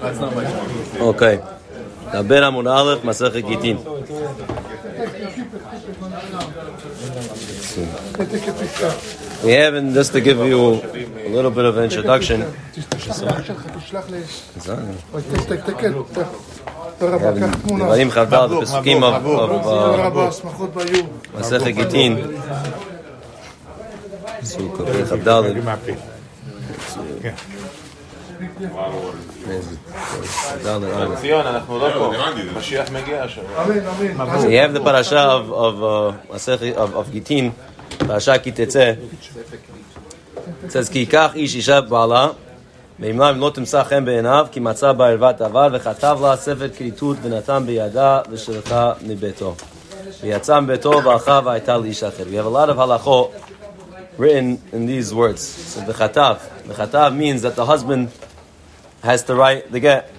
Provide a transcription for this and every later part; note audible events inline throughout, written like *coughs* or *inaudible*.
That's not my job. Okay. Daber Amud Aleph, Masechet Gitin. We have, and just to give you a little bit of introduction, דברים חז"ל, זה פסוקים of of, uh, מסכת גיטין, פסוק כ"ד, ציון, אנחנו לא פה. משיח מגיע השבוע. We have the parasha of of uh, Masech- of, of Gitin, parasha כי תצא. It says כי ייקח איש אישה בעלה, ואמרה אם לא תמצא חן בעיניו, כי מצא בה ערוות עבר, וכתב לה ספר כריתות ונתן בידה, ושלחה מביתו. ויצא מביתו והלכה והייתה לאיש אחר. We have a lot of halachot written in these words. So the chatav. The V'chatav means that the husband has to write the get.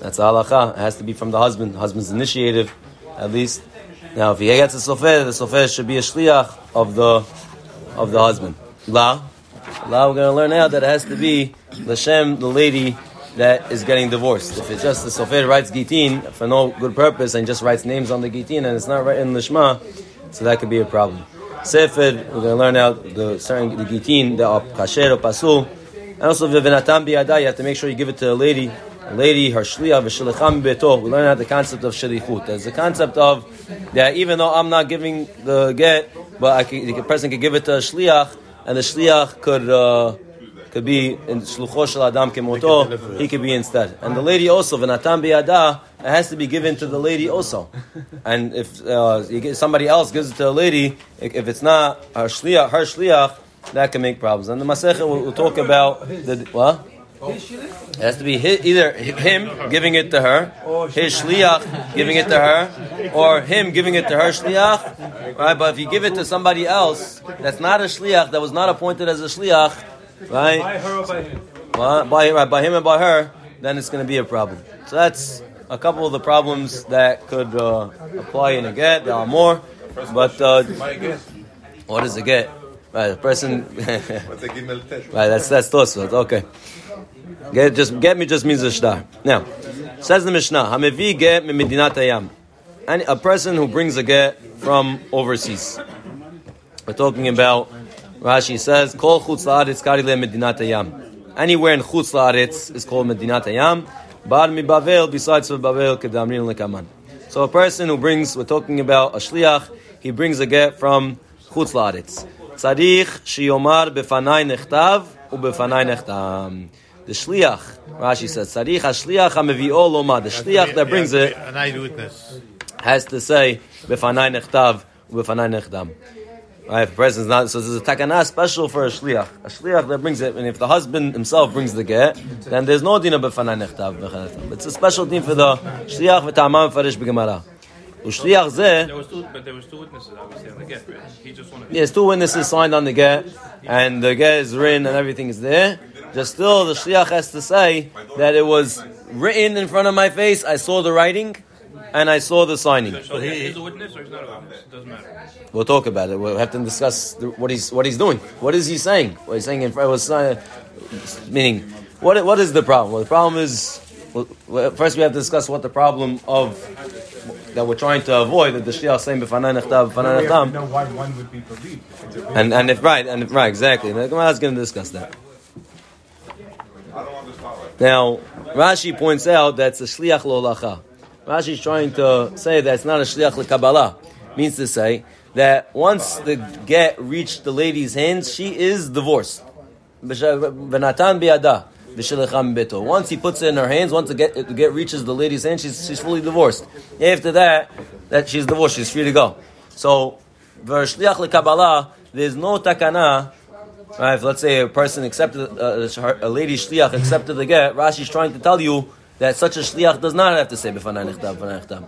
That's a halacha. It has to be from the husband. Husband's initiative, at least. Now, if he gets a sofer, the sofer should be a shliach of the of the husband. La, la. We're going to learn now that it has to be the shem, the lady that is getting divorced. If it's just the sofer writes gitin for no good purpose and just writes names on the gitin and it's not written in the shema, so that could be a problem. Sefer, we're going to learn out the certain the gitin that are kasher or pasul. And also, v'venatan biyada, you have to make sure you give it to a lady. A lady, her shliach, v'shilicham beto. We learn out the concept of shalichut. There's the concept of that even though I'm not giving the get, but I can, the person could give it to a shliach, and the shliach could uh, could be in shlucho shel adam kemoto. He could be instead. And the lady also, v'natan biyada, it has to be given to the lady also. *laughs* And if uh, you get, somebody else gives it to a lady, if it's not her shliach, her shliach, that can make problems. And the Masechet will, will talk about the what. It has to be hi either him giving it to her, his shliach giving it to her, or him giving it to her shliach. Right? But if you give it to somebody else that's not a shliach, that was not appointed as a shliach, right? By her or by him? Well, by, right, by him and by her, then it's going to be a problem. So that's a couple of the problems that could uh, apply in a get. There are more, but uh, what does it get? Right, the person. *laughs* right, that's that's Tosfot. Okay. Get just get me just means a shtar. Now, says the Mishnah, Hamevi get mi medinat. And a person who brings a get from overseas. We're talking about Rashi says, Kol chutz la'aretz kari medinat hayam. Anywhere in chutz la'aretz is called medinat hayam. Bar mi Bavel, besides for Bavel, kedamrin lekaman. So a person who brings, we're talking about a shliach, he brings a get from chutz la'aretz. Tzarich shiyomar befanai nechtav ubefanai nechtam. The shliach, Rashi says, tzarich hashliach hamevi'o loma. The shliach that brings it An eyewitness. has to say befanai nechtav ubefanai nechdam. Right, if the person's not, so there's a takana special for a shliach. A shliach that brings it, and if the husband himself brings the get, then there's no din of befanai nechtav. It's a special din for the shliach v'tamam farish b'gemara. Ushliach zeh, There was two, but there was two witnesses obviously on the get, right? He just wanted. Yes, two witnesses signed on the get, and the get is written and everything is there. Just still, the shliach has to say that it was written in front of my face. I saw the writing, and I saw the signing. So he, he's a witness or he's not a witness? It doesn't matter. We'll talk about it. We'll have to discuss the, what he's what he's doing. What is he saying? What he's saying in front was uh, meaning. What what is the problem? Well, the problem is well, well, first we have to discuss what the problem of that we're trying to avoid that the shliach saying b'fanai nechtav b'fanai nechtam. know why one would be believed. If it's a witness. And and if right and if right exactly, the Gemara is going to discuss that. Now Rashi points out that's a shliach lo lacha. Rashi is trying to say that it's not a shliach lekabbalah. Means to say that once the get reached the lady's hands, she is divorced. Once he puts it in her hands, once the get, the get reaches the lady's hands, she's, she's fully divorced. After that, that she's divorced, she's free to go. So, there's no takana Right, if let's say a person accepted, uh, a lady shliach accepted the get, Rashi's trying to tell you that such a shliach does not have to say b'fanai nechtam, b'fanai nechtam.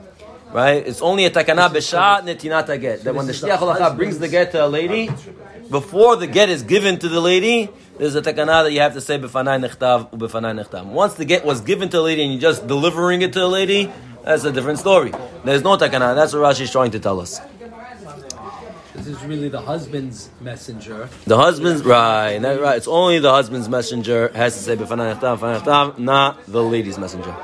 Right? It's only a takana b'sha netinat get. That when the shliach halacha brings the get to a lady, before the get is given to the lady, there's a takana that you have to say b'fanai nechtav u'b'fanai nechtam. Once the get was given to a lady and you're just delivering it to a lady, that's a different story. There's no takana. That's what Rashi's trying to tell us. This is really the husband's messenger. The husband's right, that, right. It's only the husband's messenger has to say nechtav, not the lady's messenger.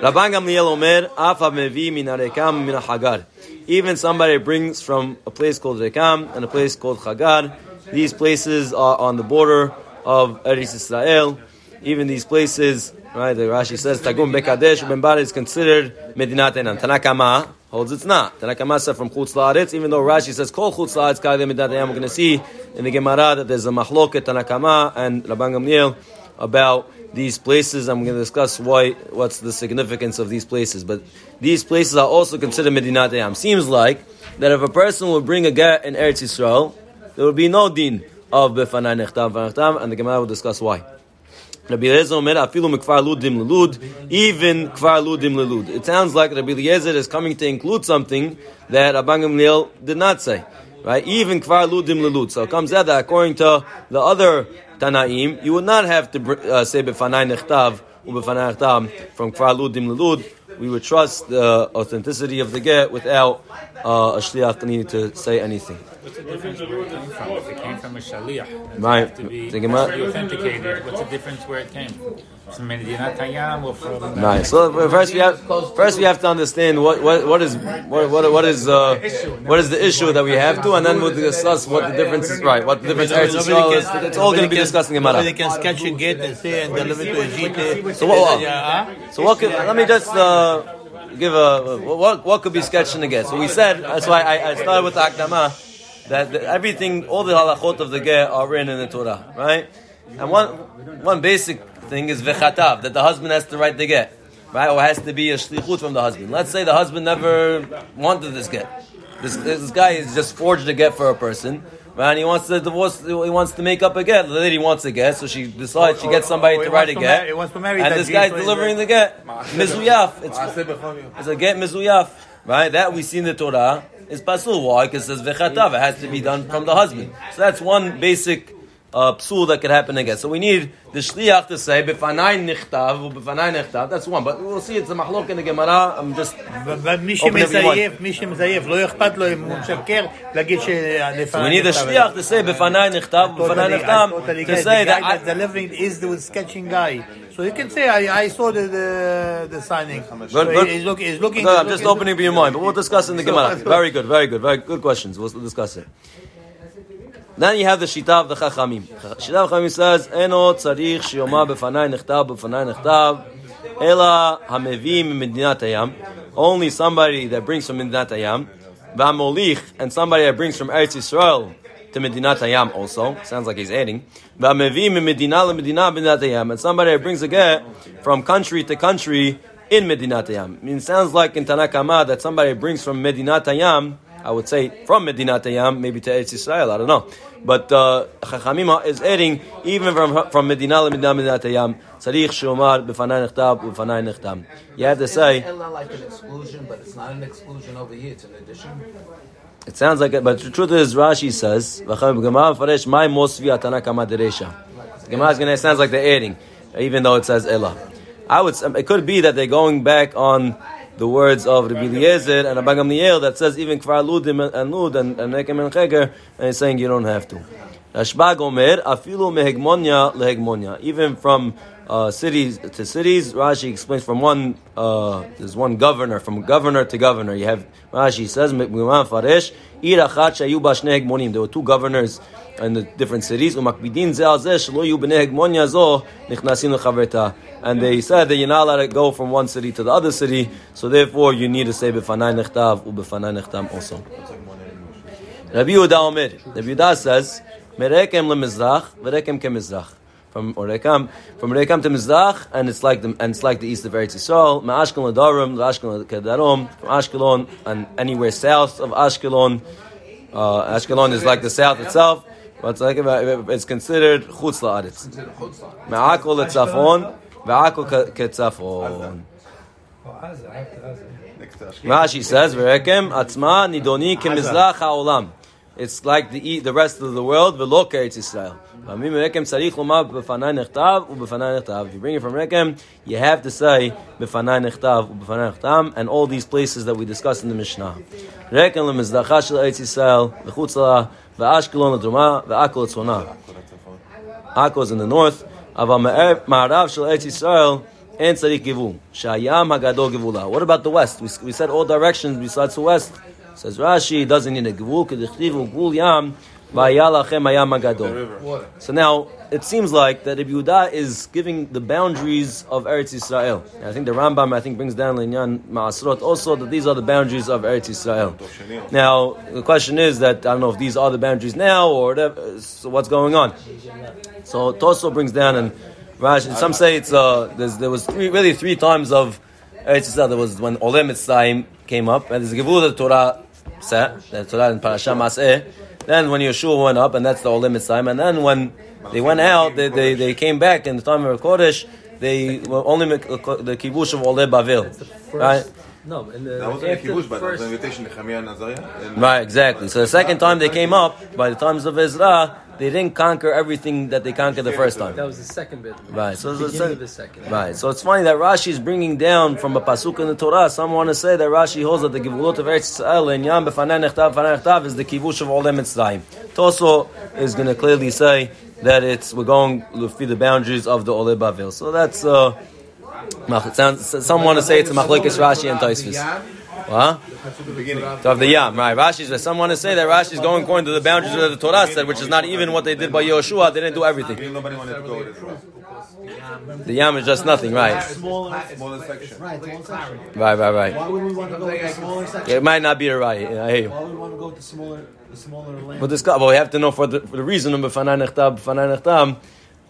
Rabban Gamliel Omer, Afa mevi min harekam min hagar. Even somebody brings from a place called Rekam and a place called Hagar. These places are on the border of Eretz Israel. Even these places, right? The Rashi says Tagum Bekadesh Ben is considered Medinat Enam. Tanakama holds it's not. Tanakama said from Chutz La'aretz, even though Rashi says Kol Chutz La'aretz Medinat Enam. We're going to see in the Gemara that there's a Mahloket Tanakama and Rabban Gamliel about these places. I'm going to discuss why, what's the significance of these places. But these places are also considered Medinat Eyam. Seems like that if a person would bring a get in Eretz Yisrael, there would be no din of Befanai Nechtam and the Gemara will discuss why. Rabbi Eliezer Omer, afilu ludim lelud, even kvar ludim lelud. It sounds like Rabbi Eliezer is coming to include something that Rabban Gamliel did not say. Right? Even kvar ludim lelud. So it comes out that according to the other Tanaim, you would not have to uh, say befanai nechtav ubefanai nechtam from kvar ludim lelud. We would trust the authenticity of the get without uh, a shliach needing to say anything. What's the difference where it came from? If it came from a shaliach, Right. have to be, has to be authenticated. What's the difference where it came from? From Medinat Hayam or from? Nice. So first we have first we have to understand what what, what is what what, what is uh, what is the issue that we have to, and then we'll discuss what the difference is. Right. What the difference is. It's all going to be discussed in Nobody Gemara. can sketch a get and say and deliver to Egypt. So what- Yeah, So what could, let me just uh, give a what what could be sketched in the get. So we said that's why I, I started with the Akdama that the, everything all the halachot of the get are written in the Torah, right? And one one basic thing is vechatav that the husband has to write the get, right? Or has to be a shlichut from the husband. Let's say the husband never wanted this get. This, this guy has just forged a get for a person. Right, and he wants to divorce. He wants to make up a get. The lady wants a get, so she decides she gets somebody to write a get. wants to marry and this guy's delivering the get. Mizuyaf. It's, it's a get mizuyaf. Right? That we see in the Torah is pasul. Why? Because it says vechatav. It has to be done from the husband. So that's one basic uh, psul that could happen again. So we need the shliach to say befanai nichtav or befanai nichtav. That's one. But we'll see. It's a machlok in the Gemara. I'm just אבל מי Open every one. שמזייף, מי שמזייף, לא אכפת לו אם הוא משקר, להגיד שלפניי... so we need the shliach to say befanai nichtav befanai nichtav to say that. The guy I, that's delivering is the sketching guy. So you can say, I, I saw the, the, the signing. So good. He's, look, he's looking... No, he's I'm just looking- opening up your mind, but we'll discuss in the Gemara. *laughs* Very good, very good, very good questions. We'll discuss it. Then you have the Shita of the Chachamim. Shita of Chachamim says, "Eno tzarich shiyoma b'fanai nechtav b'fanai nechtav, ela hamevim medinat hayam." Only somebody that brings from Medinat Hayam, v'amolich, and somebody that brings from Eretz Yisrael to Medinat Hayam also. Sounds like he's adding. V'amevim medina lemedina Medinat Hayam, and somebody that brings a get from country to country in Medinat Hayam. I mean, it sounds like in Tanakama that somebody brings from Medinat Hayam, I would say from Medinat Hayam, maybe to Eretz Israel, I don't know. But uh, Chachamim is adding, even from, from Medina Medina Medinat Hayam, Tzarich Shomar, B'fanai Nechtab, B'fanai Nechtam. You have to say, Ella like an exclusion, but it's not an exclusion over here. It's an addition. it sounds like it, but the truth is, Rashi says, Gemara Faresh, My Mosvi Atanakama Deresha. Gemara is going to, it sounds like they're adding, even though it says Ella. I would, it could be that they're going back on the words of Rabbi Eliezer and Abba Gamliel that says even Kvar Ludim and Lud and and Nekem and Cheger, and he's saying you don't have to. Rashbag Omer, afilu mehegmonia lehegmonia. Even from uh, cities to cities, Rashi explains from one, uh, there's one governor, from governor to governor. You have, Rashi says, hegmonim. There were two governors in the different cities. And they said that you're not allowed to go from one city to the other city, so therefore you need to say b'fanai nechtav u b'fanai nechtam also. Rabbi Yehuda Omer. Rabbi Yehuda says, Merekem lemizrach, verekem kemizrach. From Orekam, from Orekam to Mizrach, and it's like the and it's like the east of Eretz Yisrael. Ma'ashkelon Darum, Ashkelon Kedarom, from Ashkelon and anywhere south of Ashkelon. Uh, Ashkelon is like the south itself, but it's like it's considered chutz la'aretz. Ma'akol letzafon, ve'akol ke- ketzafon. Rashi says, "Verekem atzma nidoni kemizrach ha'olam." it's like the the rest of the world. V'lo Eretz Yisrael. If you bring it from Rekem, you have to say and all these places that we discussed in the Mishnah. Rekem lemizdacha shel Eretz Yisrael, v'chutzla, v'ashkelon l'druma, v'akol l'tzona. Akko is in the north. Aval ma'arav shel Eretz Yisrael, and tzadik givul. Shayam hagadol givula. What about the west? We, we said all directions besides the west. Says Rashi, doesn't need a givul, k'dichtivu gvul yam, v'ayalachem hayam hagadol. So now, it seems like that Ibn Yehuda is giving the boundaries of Eretz Yisrael. And I think the Rambam, I think, brings down Linyan Ma'asrot also that these are the boundaries of Eretz Yisrael. Now, the question is that, I don't know if these are the boundaries now or whatever, so what's going on? So Toso brings down and Rashi, some say it's, uh, there was three, really three times of Eretz Yisrael. There was when Olem Mitzrayim came up, and there's Gevul the Torah set, the Torah in Parashah Mas'eh. Then when Yeshua went up, and that's the Olem Mitzrayim, and then when they went out, they, they, they came back in the time of Kodesh, they were only make uh, the kibush of Ole Bavil. Right? No, and the, That wasn't a after kibush, but that was first- invitation to Nehemiah and Azariah. And Right, exactly. So the second time they came up, by the times of Ezra, they didn't conquer everything that they conquered the first time. that was the second bit. Right, so the it's beginning of the second. Right, so it's funny that Rashi is bringing down from a pasuk in the Torah. Some want to say that Rashi holds that the givulot of Eretz Yisrael and Yam b'fanei nechtav b'fanei nechtav is the kivush of Olem Mitzrayim. Toso is going to clearly say that it's we're going to through the boundaries of the Ole Bavil. So that's uh, sounds. Some want to say it's a machlekes Rashi and Tosfos. Huh? the beginning. So of the Yam, right? Rashi's. Some want to say that Rashi is going according to the boundaries of the Torah said, which is not even what they did by Yoshua. They didn't do everything. Nobody wanted to go with it. The Yam is just nothing, right? Smaller, Smaller section. right, it's one section. Right, right, right. Why would we want to go the smaller section? It might not be a right. I hear you. Why would we want to go the smaller, the smaller land? But this, but we have to know for the, for the reason of b'fanai nechtab, b'fanai nechtam,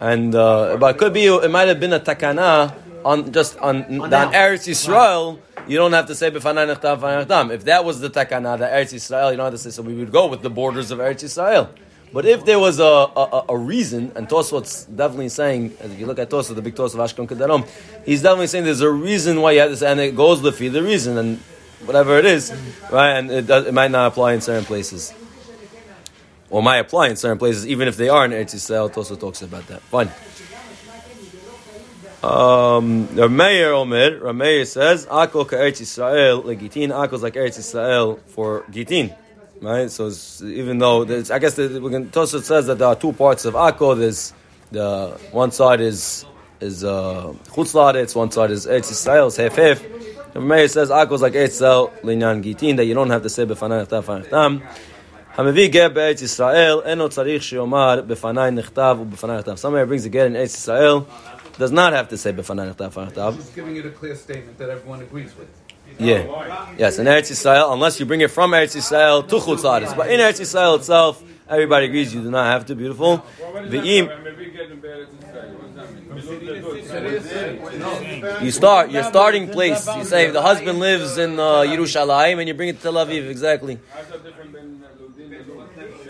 and uh, but it could be it might have been a takana on just on on, that. Eretz Yisrael. You don't have to say b'fanai nechtam, b'fanai. If that was the takana, the Eretz Yisrael, you don't have to say. So we would go with the borders of Eretz Yisrael. But if there was a, a, a- reason, and Tosfot's definitely saying, as if you look at Tosfot, the big Tosfot of Ashkelon Kedarom, he's definitely saying there's a reason why you have say, and it goes to the reason, and whatever it is, right? And it, does, it might not apply in certain places or might apply in certain places, even if they are in Eretz Yisrael. Tosa talks about that. Fine. Um, Rameir Omer, Rameir says, "Akol Eretz Yisrael legitin. Akol is like Eretz Yisrael for gitin, right? So it's, even though there's, I guess the, we can, Tosa says that there are two parts of Akol. There's the one side is is uh, Chutz La'aretz, one side is Eretz Yisrael. It's half half. Rameir says Akol is like Eretz Yisrael linyan gitin that you don't have to say b'fanai nechtam b'fanai nechtam. המביא גר בארץ ישראל, אינו צריך שיאמר בפניי נכתב ובפניי נכתב. Somebody brings a get in Eretz Israel, does not have to say befananich tafartav. Just giving it a clear statement that everyone agrees with. Yeah. Yes, in Eretz Yisrael, unless you bring it from Eretz Yisrael to Chutzlaris. But in Eretz Yisrael itself, everybody agrees you do not have to. Beautiful. The im. You start your starting place. You say the husband lives in uh, Yerushalayim, and you bring it to Tel Aviv. Exactly.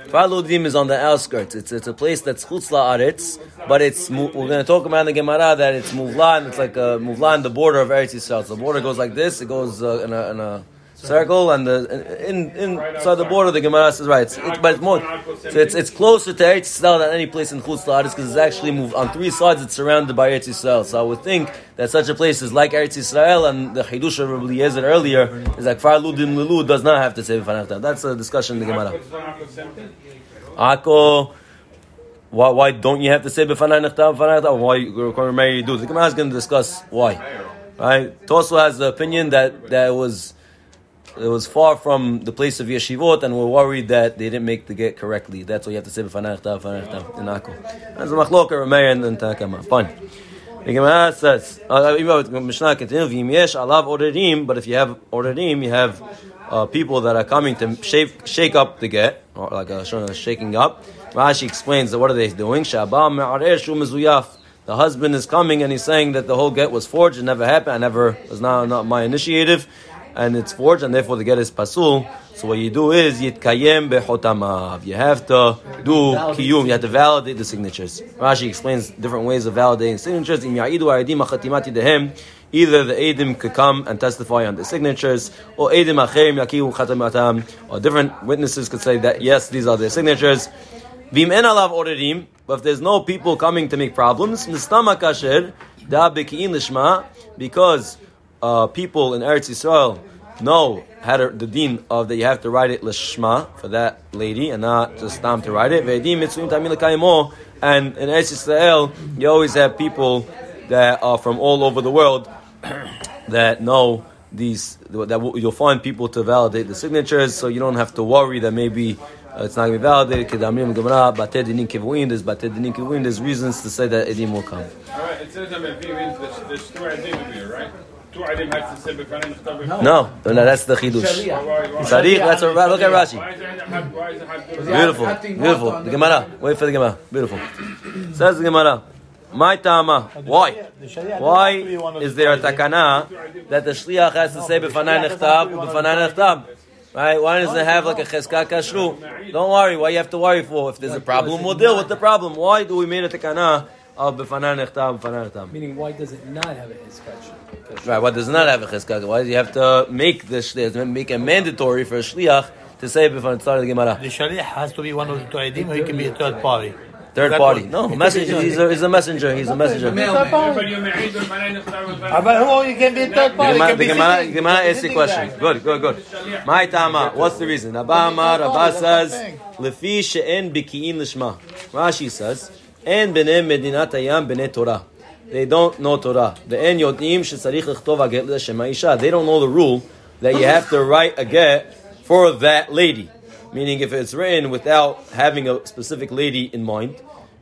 Farludim is on the outskirts. It's, it's a place that's Chutz La'aretz, but it's we're going to talk about in the Gemara that it's muvlan. It's like a muvlan, the border of Eretz Yisrael. So the border goes like this. It goes uh, in, a, in a circle, and the in in inside the border, the Gemara says right. It's, it's, but it's more. So it's it's closer to Eretz Yisrael than any place in chutz la'aretz because it's actually moved on three sides. It's surrounded by Eretz Yisrael. So I would think that such a place is like Eretz Yisrael, and the Chidush of Rabbi Eliezer earlier is like Far Ludim Lilu does not have to say. That's a discussion in the Gemara. Ako, why, why don't you have to say b'fanai nechtav b'fanai nechtav? Why you you do? The Gemara is going to discuss why. Right? Toso has the opinion that that it was it was far from the place of yeshivot, and we're worried that they didn't make the get correctly. That's why you have to say b'fanai nechtav b'fanai nechtav in Ako. That's a machloka Rameir and and Takama. Fine. The Gemara says, uh, the Mishnah continues, "V'im yesh alav oredim," but if you have oredim, you have uh, people that are coming to shake, shake up the get, or like a, a shaking up. Rashi explains that what are they doing? The husband is coming and he's saying that the whole get was forged, it never happened, I never was not, not my initiative, and it's forged, and therefore the get is pasul. So what you do is yitkayem behotamav. You have to do kiyum. You have to validate the signatures. Rashi explains different ways of validating signatures. Either the Edim could come and testify on the signatures, or Edim Acherim Yakiu Chatamatam, or different witnesses could say that yes, these are their signatures. Vim en alav oredim, but if there's no people coming to make problems, nistama kasher da lishma, because uh, people in Eretz Yisrael know had a, the deen of that you have to write it lishma for that lady and not just stam to write it. Ve'edim mitzvim tamim l'kayimo, and in Eretz Yisrael you always have people that are from all over the world *coughs* that know these that you'll find people to validate the signatures, so you don't have to worry that maybe uh, it's not going to be validated. Kedamrim Gemara, Batei Dinin Kivuin, there's Batei Dinin Kivuin, there's reasons to say that Edim will come. Alright, it says on the view means there's, there's two adim in here, right? Two adim has to say b'fanim chtav b'fanim. No, no, that's the chidush. Sadiq, that's a look at Rashi. Why is that had- why is it had good- Beautiful, beautiful. The Gemara, wait for the Gemara. Beautiful. Says the Gemara, my tama. Why? Why is there a takana that the shliach has to say b'fanai nechtab b'fanai nechtab? Right? Why doesn't it have like a cheskak kashru? Don't worry. Why you have to worry for? If there's a problem, we'll deal with the problem. Why do we make a takana of b'fanai nechtab b'fanai nechtab? Meaning, why does it not have a inspection? Right? What does not have a cheskak? Why do you have to make the shliach make it mandatory for a shliach to say b'fanai start of the Gemara? The shaliach has to be one of the two edim, or he can be a third party. Third That party. one. No, messenger. He's a, he's a messenger. He's a messenger. Third party. But you made b'fanim chtav b'fanim. How about who? Can be a third The party. Gemara, you the can Gemara, the Gemara asks the question. there. Good, good, good. My tama. What's the reason? Abba Amar, Abba says, Lefi she'en biki'in lishma. Rashi says, En b'nei medinat hayam b'nei Torah. They don't know Torah. The en yodim shetzarich lechtov aget l'Shem ha'isha. They don't know the rule that you have to write a get for that lady. Meaning, if it's written without having a specific lady in mind,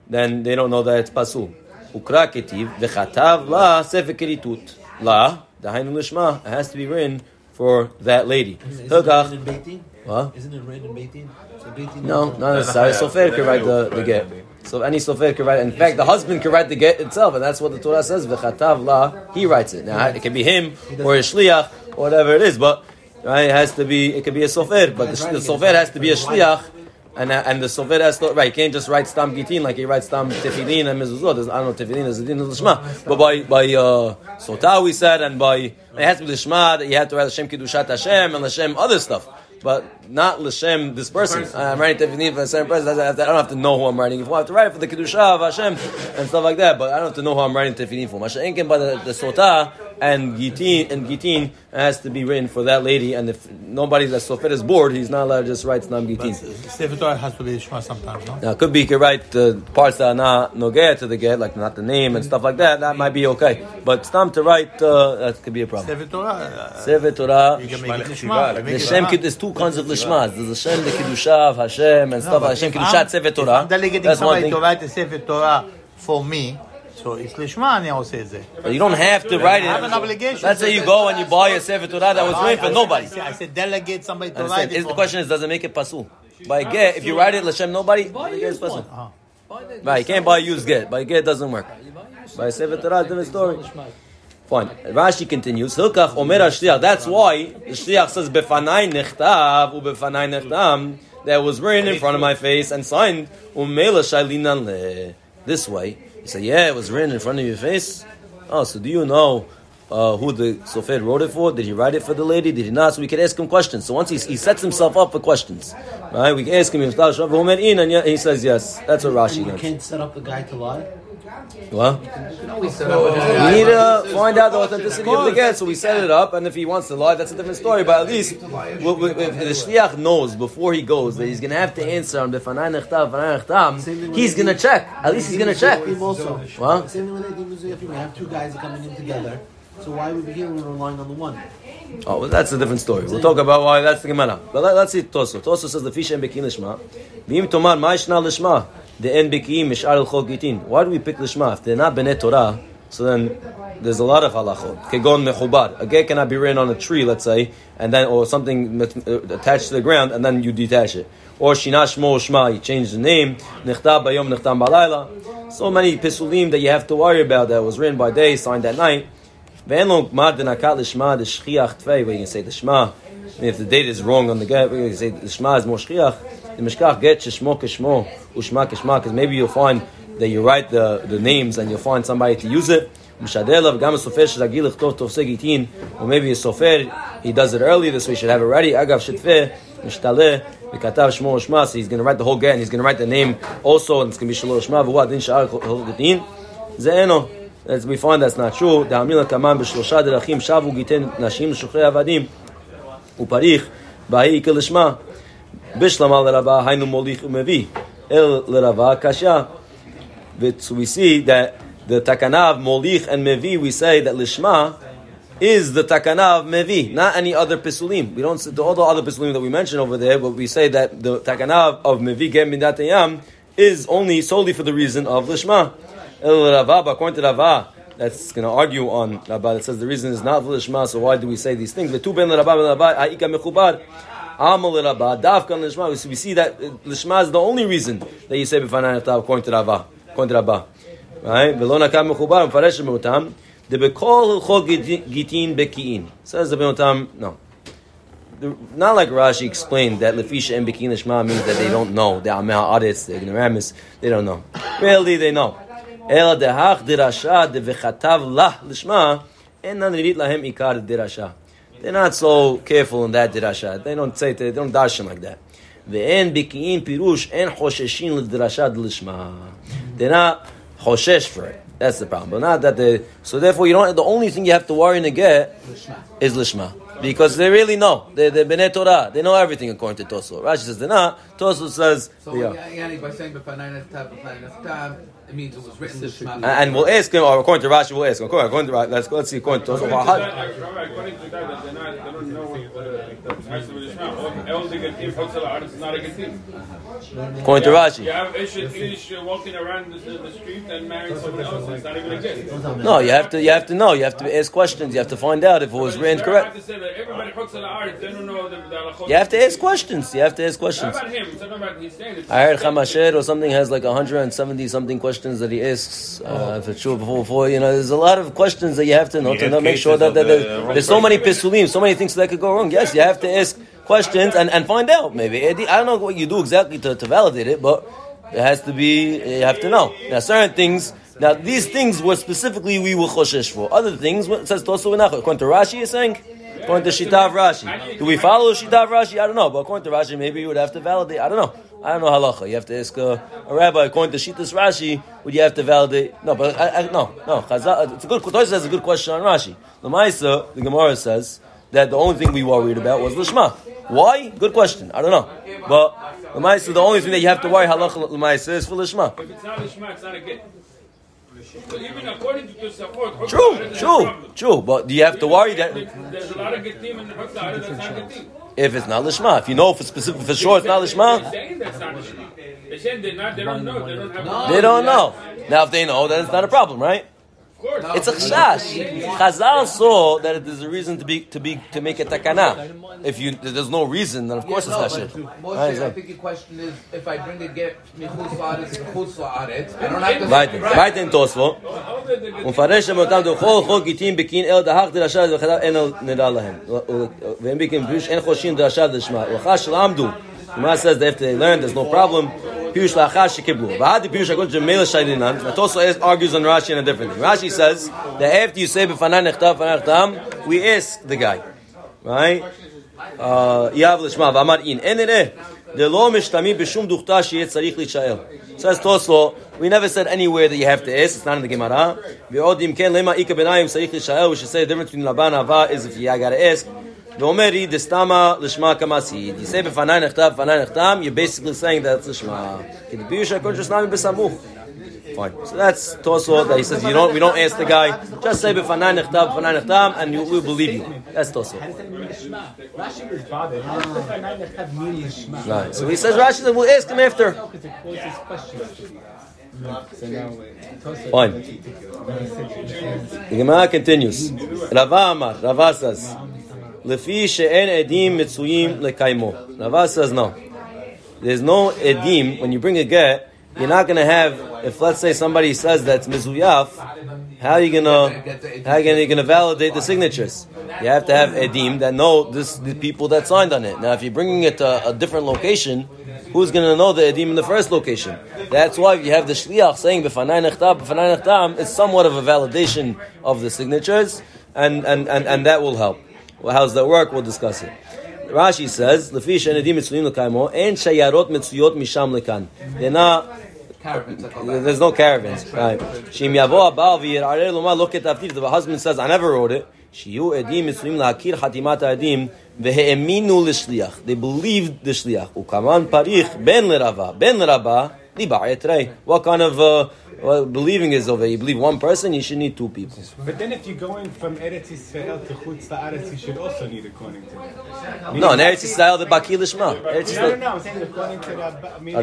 then they don't know that it's pasul. Ukra ketiv v'chatav la sefer keritut. La, dahainu lishma, it has to be written for that lady. Isn't it written in Beitin? What? Isn't it written in Beitin? So Beitin No, not necessarily. Sofer could write the, the get. So any sofer could write. In fact, the husband could write the get itself, and that's what the Torah says. V'chatav la, he writes it. Now it can be him or a shliach or whatever it is, but right, it has to be. It could be a sofer, but the, the sofer has to be a shliach. And, and the sofer has to, right, you can't just write stam gitin like he writes stam tefillin and mezuzot. I don't know, tefillin is a din of the shema. But by, by, uh, we said, and by, it has to be the shema, that you have to write Hashem Kiddushat Hashem and Hashem other stuff. But not L'Shem, this person. I'm writing tefillin for a certain person. I have to- I don't have to know who I'm writing it for. I have to write it for the Kiddusha of Hashem and stuff like that. But I don't have to know who I'm writing tefillin for. Masha'inkin, by the, the sotah and gitin, and gitin has to be written for that lady. And if nobody that sofer is bored, he's not allowed to just write stam gitin. Sefer Torah has to be Shema sometimes, no? Now, it could be you could write the parts that are not nogea to the get, like not the name and stuff like that. That might be okay. But stam to write, uh, that could be a problem. Sefer Torah, uh, Sefer Torah. you can make it Lechtiva, Lishma. like The Shem, Lishma. There's two kinds of lishmas. There's the Shem, the Kiddusha of Hashem and stuff. but Hashem if Kiddushat I'm- Sefer if Torah. I'm delegating somebody to write a Sefer Torah for me, so it's Lishma, and I will say it. But you don't have to write I have an it. obligation. Let's say you go and you buy a Sefer Torah that was written for nobody. I said, delegate somebody to write it Is for the question is, does it make it pasul? By get, if you write it Lashem nobody, the get is pasul. Uh-huh. Right, you can't buy used get. By get doesn't work. By Sefer Torah, different story. Fine. Rashi continues. Hilkach Omer HaShliach. That's why the Shliach says Befanai nechtav ubefanai nechtam. That was written in front of my face and signed Umela Shailinan le. This way, he said, "Yeah, it was written in front of your face." Oh, so do you know uh, who the Sofer wrote it for? Did he write it for the lady? Did he not? So we can ask him questions. So once he, he sets himself up for questions, right? We can ask him and he says yes. That's what Rashi You can't set up the guy to lie. Well, You can always set up a we need to find out the authenticity of the get, so we set it up, and if he wants to lie, that's a different story. But at least, if the shliach knows before he goes that he's going to have to answer on b'fanai nechtav, b'fanai nechtam, he's going to check. At least he's going to check. Also. What? Same thing with Edim We have two guys coming in together. So why would we here when we're relying on the one? Oh, well, that's a different story. We'll talk about why that's the Gemara. But let, us see Toso. Toso says the fish and bekin lishma. V'im tomar ma'ishna lishma. The en bekim mishar gitin. Why do we pick lishma? If they're not b'nei Torah, so then there's a lot of halachot. Kegon mechubar. A get cannot be written on a tree, let's say, and then or something uh, attached to the ground, and then you detach it. Or shina shmo shma. You change the name. Nechtab bayom nechtam balayla. So many pisulim that you have to worry about that was written by day, signed at night. Ve'en lo gmar denakat lishma deshchiach tvei, you can say the shema. And if the date is wrong on the get, we can say the shema is more shchiach. The mishkach get sheshmo keshmo, ushma keshma, because maybe you'll find that you write the, the names and you'll find somebody to use it. משדר לה וגם הסופר שרגיל לכתוב תופסי גיטין, or maybe a סופר, he does it early, this way he should have it ready, אגב שתפה, משתלה, וכתב שמו ושמה, so he's going to write the whole get, and he's going to write the name also, and it's going to be שלו ושמה, והוא הדין שאר כל גיטין, זה אינו. As we find that's not true, דאמילה כמן בשלושה דרכים שבו גיטין נשים לשוחרי עבדים, ופריך, בהי עיקר לשמה. בשלמה לרבה היינו מוליך ומביא, el kasha. But we see that the takanav molich and mevi, we say that lishma is the takana of mevi, not any other pesulim. We don't all the other pesulim that we mentioned over there, but we say that the takana of mevi gem mindatayam is only solely for the reason of lishma. El Rava, according to Rava, that's going to argue on Rabba that says the reason is not lishma. So why do we say these things? The two ben Rabba ben Rabba. Amal Rabbah, Dafkan Lishma. We see that uh, Lishma is the only reason that you say Bifanai Natav according to Rabbah. According to Rabbah. Right? Velo Nakam Mechubar, Mfaresh Meotam. The Bekol Hilchot Gitin Bekiin. Says the Beotam, no. Not like Rashi explained that Lefisha and Bikin Lishma means that they don't know. They're Ameh Adetz, they're ignoramus, they don't know. Really, they know. Ela dehach dirasha devechatav lah lishma, and none lahem ikar dirasha. They're not so careful in that דרשע. They don't say, they don't darshan like that. ואין בקיאים פירוש, אין חוששים לדרשע דלשמה. They're not חושש for it. That's the problem. But not that they, so therefore you don't, the only thing you have to worry in the get is lishma. Because they really know. They're, they're B'nai Torah. They know everything according to Tosfot. Rashi says they're not. Tosfot says So they are. Yanni, by saying b'fanai neftav, b'fanai neftav, it means it was written. And- And we'll ask him, or according to Rashi, we'll ask him. According, according to Rashi, let's, let's see, according to Tosfot. According to that, like, according to that, that they're not, they don't know what the Meister with Ishmael. El the Gatim, Hotzela Aretz is not a Gatim. According to You Rashi. have Ish Ish walking around the, the street and marrying someone else. It's not even a get. No, you have to, you have to know. You have to ask questions. You have to find out if it was written I correct. have to say that everybody Hotzela Aretz, they don't know the, the halachot. You have to ask questions. You have to ask questions. about him. It's he's saying it. I heard Chamashed or something has like 170 something questions that he asks. Uh, if it's true before, before, you know, there's a lot of questions that you have to know to know, make sure that, that, the wrong there's so many pisulim, so many things that could go wrong. Yes, you have to ask questions and, and find out. Maybe I don't know what you do exactly to, to validate it, but it has to be. You have to know. Now, certain things. Now, these things were specifically we were choshesh for. Other things, what it says Tosu Menachot. According to Rashi, you're saying. According to Shita of Rashi. Do we follow Shita of Rashi? I don't know. But according to Rashi, maybe you would have to validate. I don't know. I don't know halacha. You have to ask a, a rabbi. According to Shita's Rashi, would you have to validate? No, but I, I, no, no. Chazal, it's a good. Toys has a good question on Rashi. The Maisa, the Gemara says that the only thing we worried about was Lishma. Why? Good question. I don't know. But the Maisa, the only thing that you have to worry halacha Lamaisa is for Lishma. If it's not lishma, it's not a get. But even according to Tosafot, True, true, true. But do you have to worry that There's a lot of Gatim in the that's not Gatim. If it's not Lishma, if you know for specific, for sure it's not Lishma, saying that's not lishma. They're saying they're not, they don't know, they don't have. they don't know. Now, if they know, then it's not a problem, right? Of course. It's a chash. Chazal saw that there's a reason to be to be to make a takana. If you there's no reason, then of course no, it's but kasher. Moshe, Right, I so- think your question is, if I bring a get michutz la'aretz to chutz la'aretz, I don't have to... Weiter, weiter in Tosfot. ומפרש שם אותם דוכל חוק גיטין בקין אל דהך דרשע וחדל אין אל נדע להם. והם בקין פירוש אין חושין דרשע דשמע. ולאחר שלמדו, Gemara says that after they learned, there's no problem. Pirush laachar shekiblu. V'hadi pirush according to Mela Shaidinan. That also is- argues on Rashi and a different thing. Rashi says that after you say b'fanai nechtav b'fanai nechtam, we ask the guy, right? Uh, Yav l'shma v'amar in. En ereh. דלא משתמעים בשום דוכתא שיהיה צריך להישאל. Says Toslo, we never said anywhere that you have to ask, it's not in the Gemara. ועוד אם כן, למה איכא ביניים צריך להישאל, we should say the difference between לבן אהבה is if you gotta ask. ואומר היא דסתמה לשמה כמעשית. You say בפניי נכתב, בפניי נחתם, you're basically saying that's לשמה. כי דביר שהכל just נמי בסמוך. Fine. So that's Toslo that he says you don't, we don't ask the guy, just say בפניי נכתב, בפניי נחתם, and you, we'll believe you. That's Toslo. Rashi was bothered. How does the Fanai have mean Lishma? Right. So he says Rashi that we'll ask him after. Because it causes questions. So now, Tosafot- Fine. The Gemara continues. Rava Amar, Rava says, Lefi she'en edim mitzuyim lekaymo. Rava says no. There's no edim, when you bring a get, you're not going to have, if let's say somebody says that's mizuyaf, how are you going to, how are you going to validate the signatures? You have to have edim that know this, the people that signed on it. Now if you're bringing it to a different location, who's going to know the edim in the first location? That's why you have the shliach saying b'fanai nechtam, b'fanai nechtam, it's somewhat of a validation of the signatures, and, and, and, and that will help. Well, how's that work? We'll discuss it. Rashi says, "Lefi shenedim mitzuyim lekaimo, en shayarot mitzuyot misham lekan." They're not Caravans. that go back. there's no caravans, right? Shim yavo abal v'yirareh loma look at aftif. The husband says, "I never wrote it." Shiyu edim mitzvim lahakir chatimat edim l'shliach. They believed the shliach. Ukaman parich ben lerava ben leraba etrei. What kind of uh, well, believing is over? You believe one person, you should need two people. But then if you're going from Eretz Yisrael to Chutz La'aretz, you should also need according to that. No, in Eretz Yisrael the baki lishma. No, no, no, I'm saying according to the... meaning-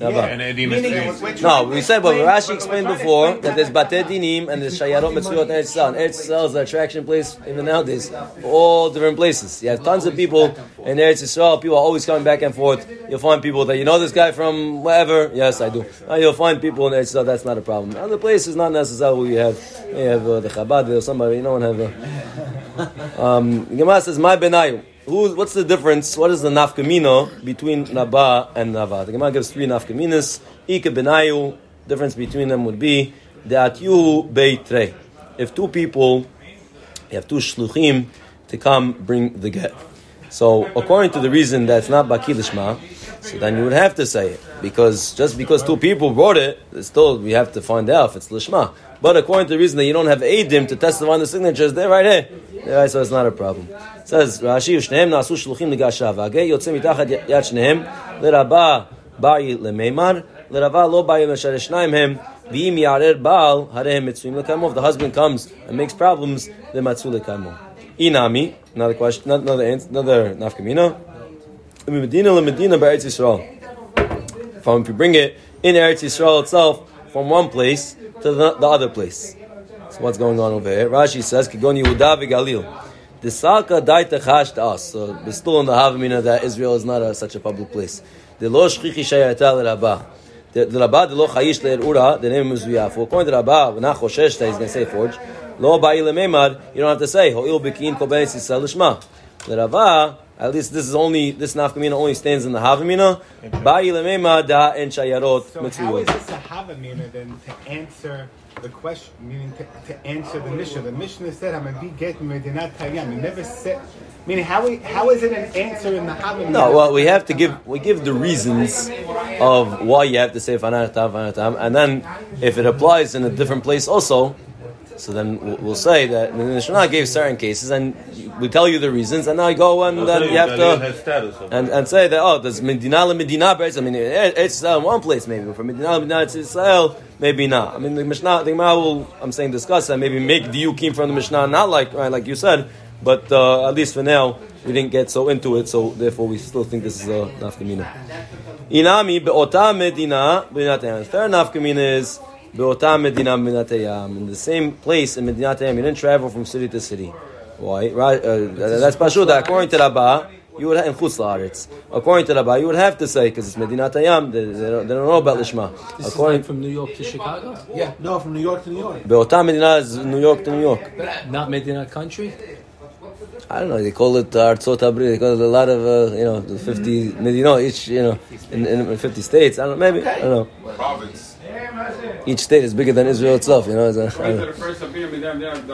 Rava, Yeah. And Edim Meaning is we're No, we said, but explain- Rashi explained we're trying to before explain that there's Batei Dinim and there's Shayarot Mitzvot in Eretz Yisrael. Eretz Yisrael is the attraction place even nowadays for all different places. You have tons of people in Eretz Yisrael. People are always coming back and forth. You'll find people that you know this guy from wherever. Yes, I do. Uh, you'll find people in Eretz Yisrael. That's not a problem. Other places, not necessarily. You have you have uh, the Chabad or somebody. You don't have. Uh, *laughs* um, Gemara says, "My benayu." What's the difference? What is the nafkamino between Naba and Nava? The Gemara gives three nafkaminas. Ika benayu. Difference between them would be that you beitre. If two people, you have two shluchim to come bring the get. So according to the reason that it's not baki lishma, so then you would have to say it because just because two people wrote it, still we have to find out if it's lishma. But according to the reason that you don't have edim to testify on the signatures, they're right here. Yeah, so it's not a problem. It says Rashi Shnehem Nasu Shluchim Ligashav Agei Yotze Mitachat Yad Shnehem Leraba Bayi Lemeimar Lerava Lo Bayi Meshar Shnaim Hem V'im Yarer Baal Harehem Mitzvim Lekamo. If the husband comes and makes problems, then Matzu Lekamo. Inami, another question, another answer, another nafkamina. Medina le Medina Eretz Yisrael. From if you bring it in Eretz Yisrael itself, from one place to the, the other place. So what's going on over here? Rashi says, "Kigon Yehuda v'Galil." The Salka daita to us. So we're still in the Havamina that Israel is not a, such a public place. The lo shchichi shayata l'rabah. The Rabba the lo chayish le'ura. The name is Yafo. According to the Rabba, when not choshesh that he's going to say forge. Lo ba'i le'memad. You don't have to say ho'il bekin kol beis yisrael l'shma. The Rabba. At least this is only this nafkamina only stands in the Havamina. Ba'i da en shayarot So how is this a Havamina then to answer the question, meaning to, to answer the Mishnah? The Mishnah said, I'm a big get Medinat Tayyam. It never said, meaning how, we, how is it an answer in the Havamina? No, well, we have to give we give the reasons of why you have to say fanaratam, fanaratam, and then if it applies in a different place also, so then we'll, say that the Mishnah gave certain cases, and we tell you the reasons, and now you go and then you have to and, and say that oh, does Medina le Medina I mean, it's uh, one place maybe, but from Medina Medina to Israel maybe not. I mean, the Mishnah, the Gemara will, I'm saying discuss and maybe make the Yukim from the Mishnah not like right, like you said, but uh, at least for now we didn't get so into it, so therefore we still think this is a nafkamina. Inami be'ota medina. Third nafkamina is be'ota medina b'minatayam. In the same place in Medinatayam, you didn't travel from city to city. Why? Right? Uh, that's pashut. that According to Rabbah, you would have, in Chutz La'aretz. According to Rabbah, you would have to say because it's Medinatayam. They, they, don't, they don't know about Lishma. This is According like from New York to Chicago? Yeah. No, from New York to New York. be'ota medina is New York to New York. Not Medina country? I don't know. They call it uh, Artzot HaBrit. They call it a lot of uh, you know fifty. You know each you know in, in fifty states. I don't know. Maybe I don't know. Province. Each state is bigger than Israel itself. You know. It's a, I don't know. The first of being them, them,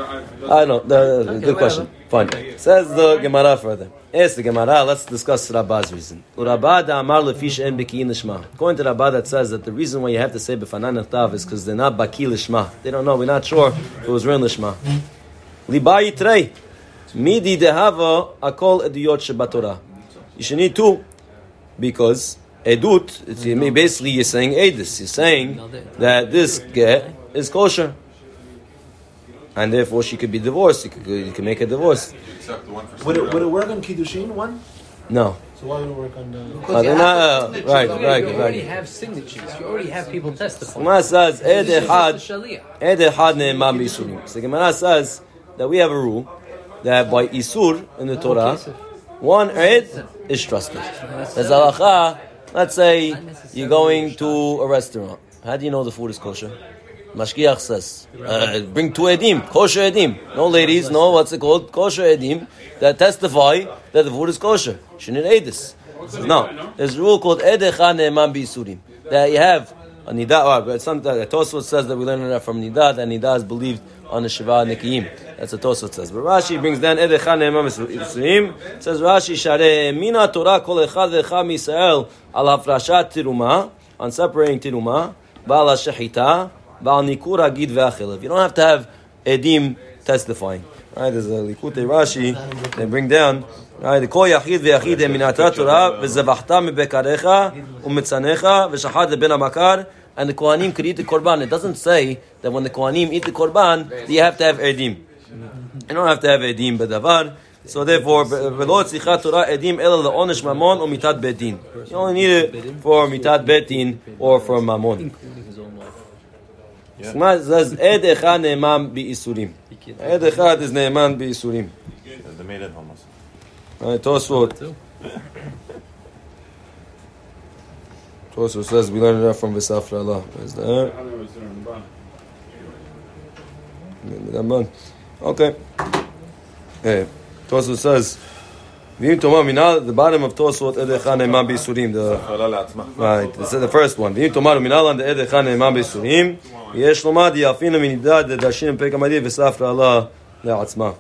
I know. The, the- good question. Fine. Says the Gemara further. Yes, the Gemara. Let's discuss Rabba's reason. Rabba da amar lefish en beki lishma. According to Rabba, that says that the reason why you have to say befanan tav is because they're not baki lishma. They don't know. We're not sure if it was real lishma. Liba yitrei. Midi dehava akol eduyot shebatorah. You should need two because edut. It's, you mean, basically, you're saying edus. You're saying that this get is kosher and therefore she could be divorced. You could, you could make a divorce. Except the one for Would it, would it work on Kiddushin one? No. So why would it work on the. Uh, they're not, uh, right, You right, already right. have signatures. You already have people testifying. Gemara says, Ed This is Echad, just the Ed Echad Ne'emam B'Isurim. So Gemara says that we have a rule that by Isur in the Torah, one Ed is trusted. There's halacha, let's say you're going to a restaurant. How do you know the food is kosher? Mashkiach says, uh, bring two edim, kosher edim. No ladies, no, what's it called? Kosher edim that testify that the food is kosher. Shouldn't aid this. No, there's a rule called Edecha Ne'eman B'Isurim. That you have a Nida, or but some, uh, Tosfot says that we learn that from Nida, that Nida is believed on the Shiva Nikiyim. That's what Tosfot says. But Rashi brings down Edecha Ne'eman B'Isurim. Says Rashi, Share Mina Torah Kol Echad Ve'echad Miyisrael Al Hafrashat Tiruma, on separating Tiruma, Baal HaShechita, Baal Nikur Agid Ve'achelev. You don't have to have Edim testifying. Right, there's a Likutei Rashi they bring down. Right, the kol yachid ve'yachid הם מן התרת תורה וזבחת מבקריך ומצניך ושחט לבן המכר and the Kohanim could eat the korban. It doesn't say that when the Kohanim eat the korban, that you have to have edim. You don't have to have edim b'davar. So therefore, ולא צריכה תורה עדים אלא לעונש ממון ומיתת בית דין. You only need it for mitat bet din or for mamon. Shema says, Ed echad ne'eman bi'isurim. Ed echad is ne'eman bi'isurim. Tosfot. Tosfot says we learned that from V'safra Allah. Where's that? Ramban. Okay. Okay. Tosfot says, V'im tomar minal, the bottom of Tosfot, Ed echad ne'eman bi'isurim. The יכולה לעצמה. Right, this is the first one. ואם תאמר מנהלן דעד אחד נאמן בייסורים, יש לומר דיאפינו מנידה דדשים פרק המדיד וספרה לה לעצמה.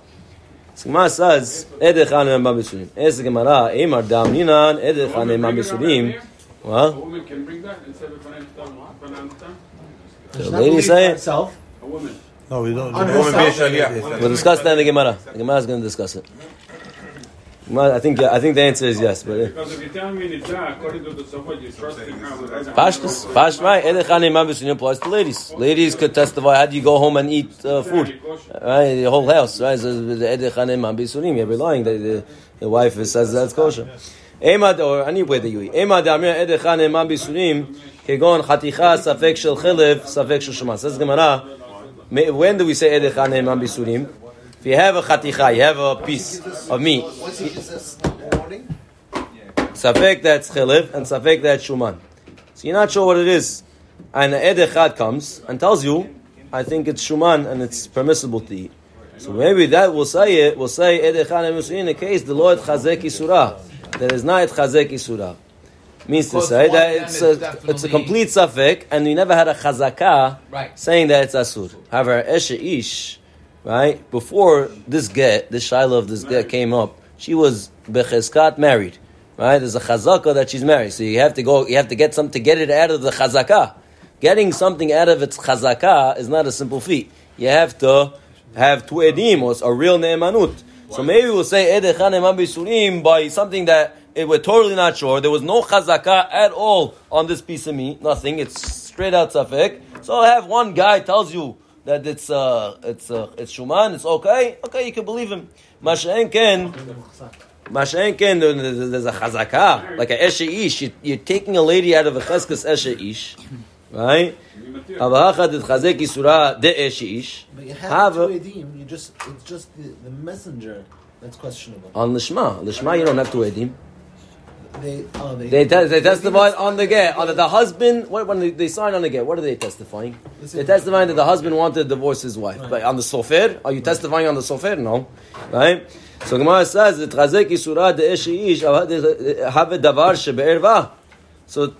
So Gemara says, Edechan and Mabisurim. As the Gemara, Emar Daminan, Edechan and Mabisurim. Well, a woman can bring that and say, The lady say herself. A woman. No, we don't. We'll discuss that in the Gemara. The Gemara is going to discuss it. Gemara, I think, I think the answer is yes, but... Because if you tell me Niddah, according to the Safot, you're trusting her with everything. Pashtus, Pash, right? Ed echad ne'eman beysurim applies to ladies. Ladies could testify, how do you go home and eat uh, food? Right, the whole house, right? So the Ed echad you're relying that the, the wife says that's kosher. Emad, or anywhere that you eat. Emad amir Ed echad ne'eman kegon chaticha safek shel chelev, safek shel shema. Says Gemara, when do we say Ed echad ne'eman beysurim? If you have a chaticha, you have a piece of meat. Once he eats this in the morning, Safek that's chelev and safek that's shuman. So you're not sure what it is. And the Ed Echad comes and tells you, I think it's shuman and it's permissible to eat. So maybe that will say it, will say Ed Echad in the case the Lord Chazek Isura. That is not Chazek Isura. Means to say that it's a, it's a complete safek and we never had a chazakah Right. saying that it's asur. However, Eshe Ish, right, before this get, this shiloh of this get came up, she was becheskat married. Right? There's a chazakah that she's married. So you have to go, you have to get something to get it out of the chazakah. Getting something out of its chazakah is not a simple feat. You have to have two edim or a real ne'emanut. So maybe we'll say ne'eman by something that it, we're totally not sure. There was no chazakah at all on this piece of meat. Nothing. It's straight out safek. So I'll have one guy tells you that it's uh, it's uh, it's shuman. It's okay. Okay, you can believe him. Masha'en ken. Masha'en ken. There's a chazakah like a eshe ish. You- You're taking a lady out of a cheskas eshe ish, right? Avahacha did chazek isura de eshe ish. but you have a- edim. You just it's just the, the messenger that's questionable. On lishma, lishma you don't have to edim. They oh they They, te- they testified on the get. Oh, on the, the husband, what, when they, they sign on the get, what are they testifying? They're testifying that the husband wanted to divorce his wife. But on the sofer, are you testifying on the sofer? No. Right? So Gemara says, "Tchazek isura de ish have a davar shebe'erva." So,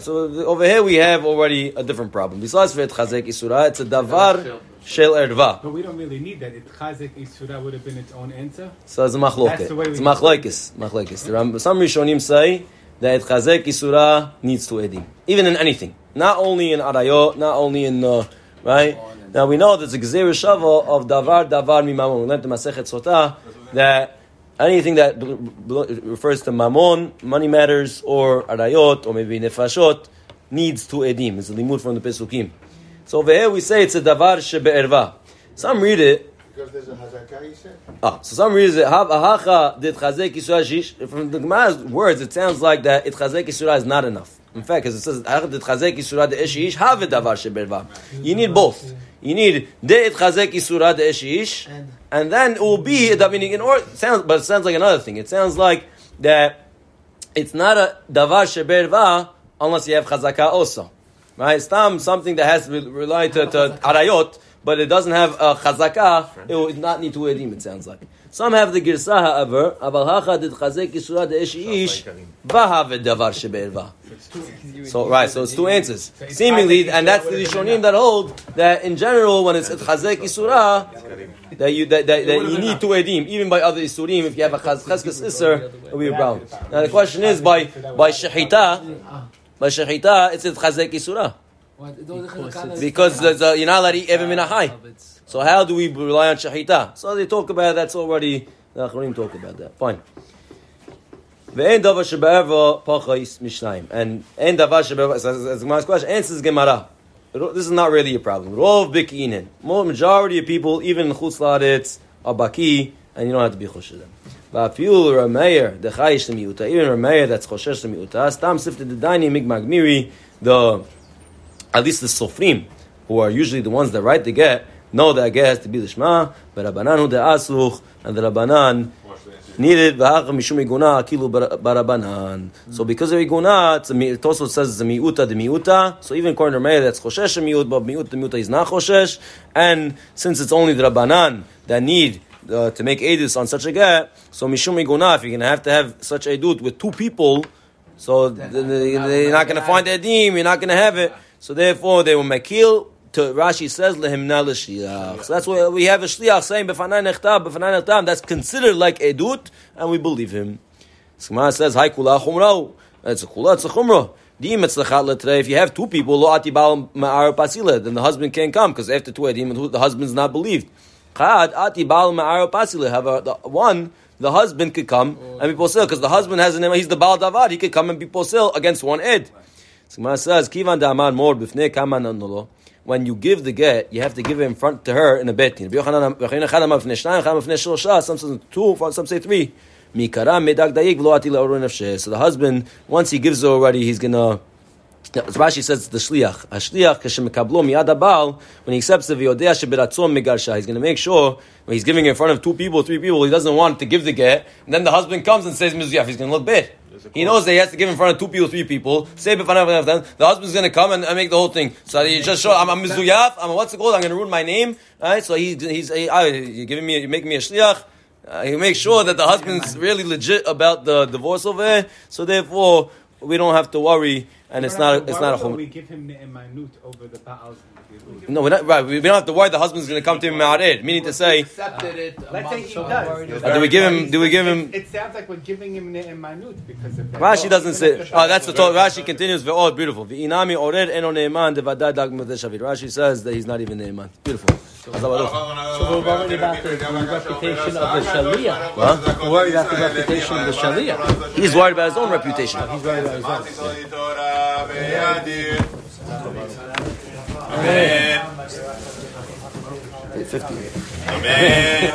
so over here we have already a different problem. Besides for tchazek isura, it's a davar shel erva. But we don't really need that. If Chazek Isura would have been its own answer. So it's a That's machloket. the way It's machlokes. Machlokes. Some Rishonim say that chazek isura needs to edim, even in anything, not only in arayot, not only in uh, right. Now we know there's a gzeir shava of davar davar mimamon. We learned the Masechet Sotah that anything that refers to mamon, money matters, or arayot, or maybe nefashot, needs to edim. It's a limud from the Pesukim. So over here we say it's a davar shebe'erva. Some read it Because there's a hazakah, you said? Ah, so some reason Hav Ahacha did Chazek Yisura Shish. From the Gemara's words, it sounds like that it Chazek Yisura is not enough. In fact, because it says Ahacha did Chazek Yisura de Eshish Have Davar Sheberva. You need both. You need de it Chazek Yisura de Eshish, And- and then it will be. I mean, in or sounds, but it sounds like another thing. It sounds like that it's not a Davar Sheberva unless you have Chazaka also. Right? It's tam something that has to rely to, to Arayot. but it doesn't have a chazaka, it would not need two edim. It sounds like. Some have the girsa however. Aval hacha did chazek yisura de ish ish vahav davar shebe'erva. So right, so it's two answers. Seemingly, and that's the Rishonim that hold that in general, when it's chazek isura, that you that, that, that you need two edim, even by other isurim. If you have a chaz- chazkas iser, it'll be a problem. Now the question is by by shechita, by shechita, it's a chazek isura because there's a, you're not allowed to eat even minahai. So how do we rely on shahita? So they talk about that's already the Acharim talk about that. Fine. Ve'en davar shebe'eva pachais mishnayim. And en davar shebe'eva, as as Gemara's question, answers Gemara. This is not really a problem. Rov bikinin. More majority of people, even in chutz la'aretz, are baki, and you don't have to be chosh to them. Va'afiul rameir, the chayish miuta, even rameir that's choshesh miuta, stam sifted the daini migmag miri, the, at least the sofrim, who are usually the ones that write the get, know that get has to be the lishma, but Rabbanan hu de'asluch, and the Rabbanan needed v'hacha mishum iguna akilu barabanan. So because of iguna, it also says a miuta the miuta. So even according to that's choshesh a miut, but miut de miuta is not choshesh. And since it's only the Rabbanan that need uh, to make edus on such a get, so mishum iguna, if you're gonna have to have such a edut with two people, so th- th- you're not gonna find edim, you're not gonna have it. So therefore, they will makil. To Rashi says lehimna l'shliach. So that's why we have a shliach saying befanai nechtab, befanai nechtab. That's considered like edut, and we believe him. Gemara says hay kula chumra. It's a kula, it's a chumra. Dim etzlechat letrei. If you have two people, lo ati bal ma'ar pasila, then the husband can't come because after two edim, the husband's not believed. The, one. The husband could come and be posil, because the husband has a name. He's the bal davad. He could come and be posel against one. So Gemara says kivan da'amar mor b'fnei kaman when you give the get, you have to give it in front to her in a bet. Some say two, some say three. So the husband, once he gives her already, he's gonna. As Rashi says the shliach. A shliach kashemekablo miyad abal when he accepts the v'yodea sheberatzon megarsha. He's going to make sure when he's giving in front of two people, three people, he doesn't want to give the get. And then the husband comes and says mizuyaf. He's going to look bad. He knows that he has to give in front of two people, three people. Say. The husband's going to come and, and make the whole thing. So he just show I'm, I'm mizuyaf. I'm what's it called? I'm going to ruin my name. Right? So he, he's he, ah, you're giving me you're making me a shliach. Uh, he makes sure that the husband's really legit about the divorce over there. So therefore, we don't have to worry, and it's not it's not a chum. We give him ne'emanut over the Baal's. No, we're not right. We don't have to worry. The husband's going to come to him ma'arid, meaning to say. accepted it. Let's say he does. Do we give him? Do we give him? It sounds like we're giving him ne'emanut because of that. Rashi doesn't say. Oh, that's the thought. Rashi continues. Oh, beautiful. V'inami ored eno ne'eman devadad dag shavit. Rashi says that he's not even ne'eman. Beautiful. So we're worried about the, reputation of the Shaliach. Huh? We're worried about the reputation of the Shaliach. He's worried about his own reputation. He's worried about his own. Amen. Fifty. Amen.